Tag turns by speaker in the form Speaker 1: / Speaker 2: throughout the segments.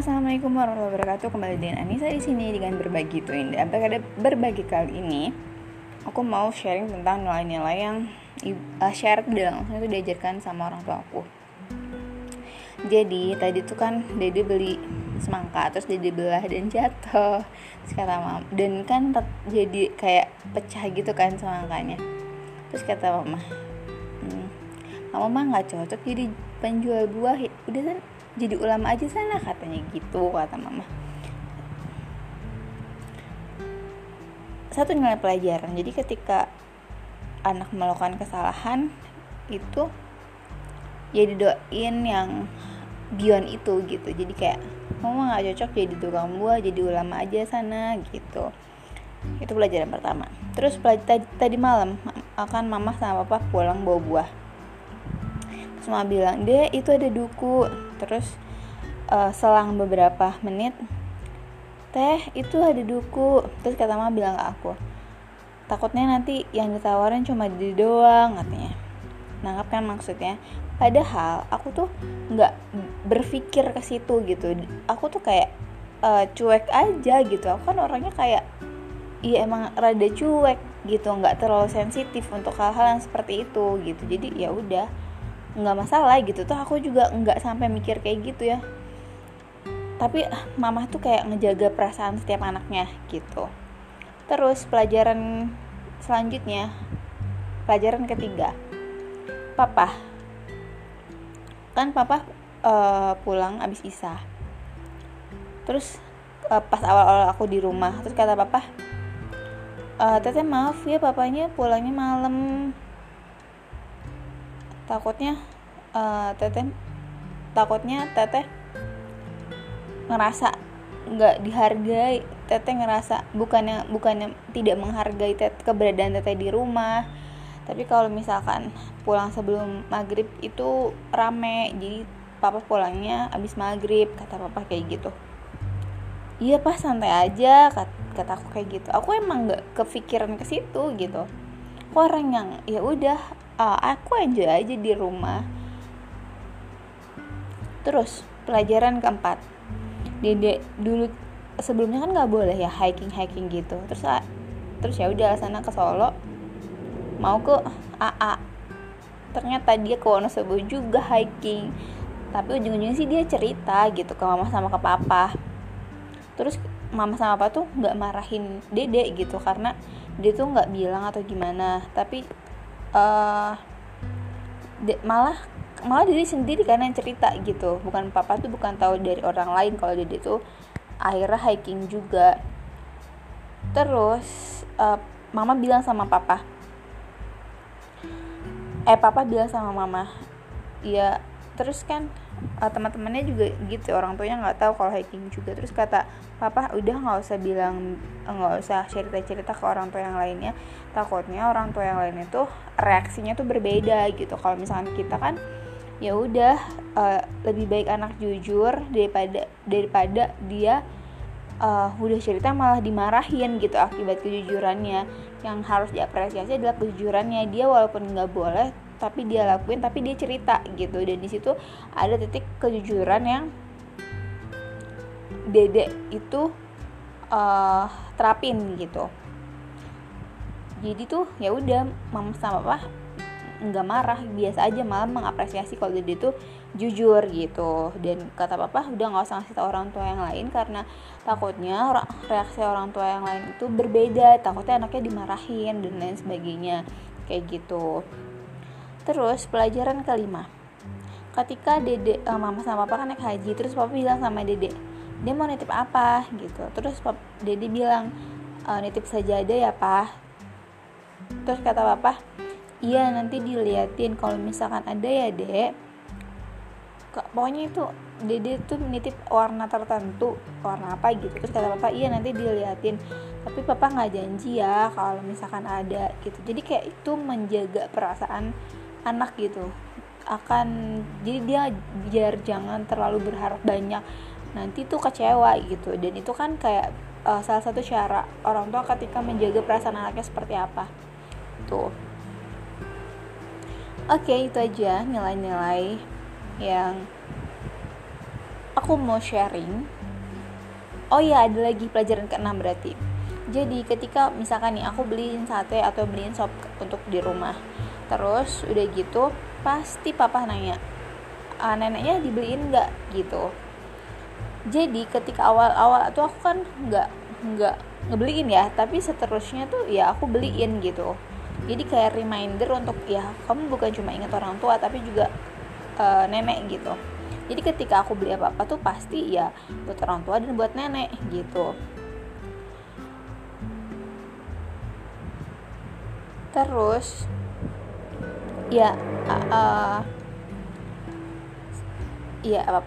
Speaker 1: Assalamualaikum warahmatullahi wabarakatuh. Kembali dengan Anissa di sini dengan berbagi itu indah. Pada berbagi kali ini, aku mau sharing tentang nilai-nilai yang uh, share tidak langsung itu diajarkan sama orang tua aku. Jadi tadi tuh kan Dede beli semangka terus Dede belah dan jatuh. Terus kata dan kan jadi kayak pecah gitu kan semangkanya. Terus kata mama, hmm, mama mah nggak cocok jadi penjual buah. Udah kan jadi ulama aja sana katanya gitu kata mama. Satu nilai pelajaran. Jadi ketika anak melakukan kesalahan itu ya didoain yang beyond itu gitu. Jadi kayak mama nggak cocok jadi tukang buah jadi ulama aja sana gitu. Itu pelajaran pertama. Terus tadi, tadi malam akan mama sama papa pulang bawa buah. Mama bilang deh itu ada duku terus uh, selang beberapa menit teh itu ada duku. Terus kata mama bilang ke aku takutnya nanti yang ditawarin cuma di doang katanya. Nangkap kan maksudnya? Padahal aku tuh nggak berpikir ke situ gitu. Aku tuh kayak uh, cuek aja gitu. Aku kan orangnya kayak iya emang rada cuek gitu. Nggak terlalu sensitif untuk hal-hal yang seperti itu gitu. Jadi ya udah nggak masalah gitu. Tuh aku juga nggak sampai mikir kayak gitu ya. Tapi ah, mama tuh kayak ngejaga perasaan setiap anaknya gitu. Terus pelajaran selanjutnya pelajaran ketiga. Papa. Kan papa uh, pulang abis isa terus uh, pas awal-awal aku di rumah terus kata papa uh, teteh maaf ya papanya pulangnya malam. Takutnya uh, teteh takutnya teteh ngerasa nggak dihargai. Teteh ngerasa bukannya bukannya tidak menghargai teteh, keberadaan teteh di rumah. Tapi kalau misalkan pulang sebelum maghrib itu rame. Jadi papa pulangnya abis maghrib kata papa kayak gitu. Iya pas santai aja kata, aku kayak gitu. Aku emang nggak kepikiran ke situ gitu. Aku orang yang ya udah uh, aku enjoy aja di rumah terus pelajaran keempat. Dede dulu sebelumnya kan nggak boleh ya hiking hiking gitu. Terus terus ya udah sana ke Solo. Mau ke AA ternyata dia ke Wonosobo juga hiking. Tapi ujung-ujungnya sih dia cerita gitu ke mama sama ke papa. Terus mama sama papa tuh nggak marahin dede gitu karena dia tuh nggak bilang atau gimana. Tapi uh, de, malah malah diri sendiri karena yang cerita gitu. Bukan papa tuh bukan tahu dari orang lain. Kalau dede tuh akhirnya hiking juga. Terus uh, mama bilang sama papa. Eh papa bilang sama mama ya terus kan uh, teman-temannya juga gitu. Orang tuanya nggak tahu kalau hiking juga. Terus kata papa udah nggak usah bilang nggak usah cerita-cerita ke orang tua yang lainnya. Takutnya orang tua yang lain itu reaksinya tuh berbeda gitu. Kalau misalnya kita kan ya udah uh, lebih baik anak jujur daripada daripada dia uh, udah cerita malah dimarahin gitu akibat kejujurannya. Yang harus diapresiasi adalah kejujurannya. Dia walaupun nggak boleh tapi dia lakuin tapi dia cerita gitu. Dan di situ ada titik kejujuran yang dede itu uh, terapin gitu. Jadi tuh ya udah mama sama papa nggak marah biasa aja malah mengapresiasi kalau dede tuh jujur gitu. Dan kata papa udah nggak usah ngasih tau orang tua yang lain karena takutnya reaksi orang tua yang lain itu berbeda takutnya anaknya dimarahin dan lain sebagainya. Kayak gitu. Terus pelajaran kelima. Ketika dede uh, mama sama papa kan naik haji Terus papa bilang sama dede Dia mau nitip apa? Gitu. Terus papa, dede bilang e, Nitip saja ada ya pak. Terus kata papa Iya nanti diliatin. Kalau misalkan ada ya dek. Pokoknya itu dede tuh nitip warna tertentu warna apa gitu. Terus kata papa iya nanti diliatin. Tapi papa nggak janji ya kalau misalkan ada gitu. Jadi kayak itu menjaga perasaan anak gitu. Akan jadi dia biar jangan terlalu berharap banyak. Nanti tuh kecewa gitu. Dan itu kan kayak uh, salah satu cara orang tua ketika menjaga perasaan anaknya seperti apa. Tuh oke okay, itu aja nilai-nilai yang aku mau sharing. Oh ya ada lagi pelajaran keenam berarti. Jadi ketika misalkan nih aku beliin sate atau beliin sop untuk di rumah. Terus udah gitu pasti papa nanya ah, neneknya dibeliin nggak? Gitu. Jadi ketika awal-awal tuh aku kan nggak nggak ngebeliin ya tapi seterusnya tuh ya aku beliin gitu jadi kayak reminder untuk ya kamu bukan cuma ingat orang tua tapi juga uh, nenek gitu. Jadi ketika aku beli apa apa tuh pasti ya buat orang tua dan buat nenek gitu. Terus ya uh, ya apa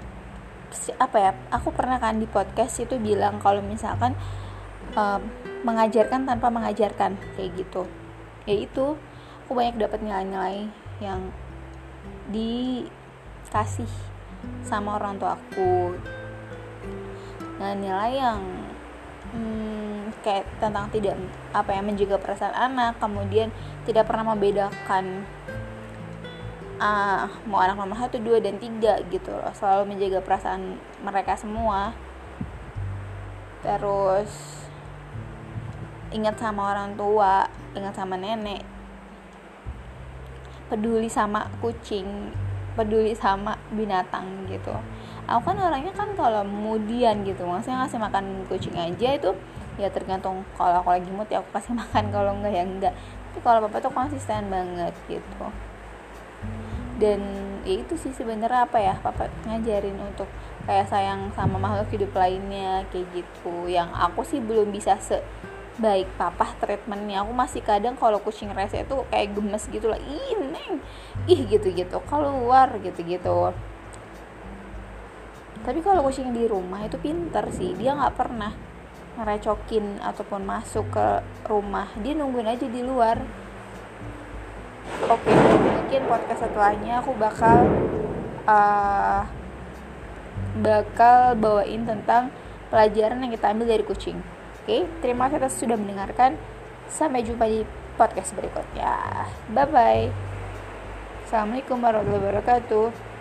Speaker 1: apa ya aku pernah kan di podcast itu bilang kalau misalkan uh, mengajarkan tanpa mengajarkan kayak gitu ya itu aku banyak dapat nilai-nilai yang dikasih sama orang tua aku. Nah nilai yang hmm, kayak tentang tidak apa ya menjaga perasaan anak kemudian tidak pernah membedakan uh, mau anak nomor satu dua dan tiga gitu loh. Selalu menjaga perasaan mereka semua. Terus ingat sama orang tua ingat sama nenek. Peduli sama kucing peduli sama binatang gitu. Aku kan orangnya kan kalau kemudian gitu maksudnya ngasih makan kucing aja itu ya tergantung kalau aku lagi mood ya aku kasih makan kalau enggak ya enggak. Tapi kalau papa tuh konsisten banget gitu. Dan ya itu sih sebenarnya apa ya papa ngajarin untuk kayak sayang sama makhluk hidup lainnya kayak gitu. Yang aku sih belum bisa se baik papa treatmentnya. Aku masih kadang kalau kucing rese itu kayak gemes gitu lah. Ih neng. Ih gitu gitu keluar gitu gitu tapi kalau kucing di rumah itu pinter sih. Dia nggak pernah ngerecokin ataupun masuk ke rumah. Dia nungguin aja di luar. Oke mungkin podcast setelahnya aku bakal uh, bakal bawain tentang pelajaran yang kita ambil dari kucing Oke, terima kasih atas sudah mendengarkan. Sampai jumpa di podcast berikutnya. Bye bye. Assalamualaikum warahmatullahi wabarakatuh.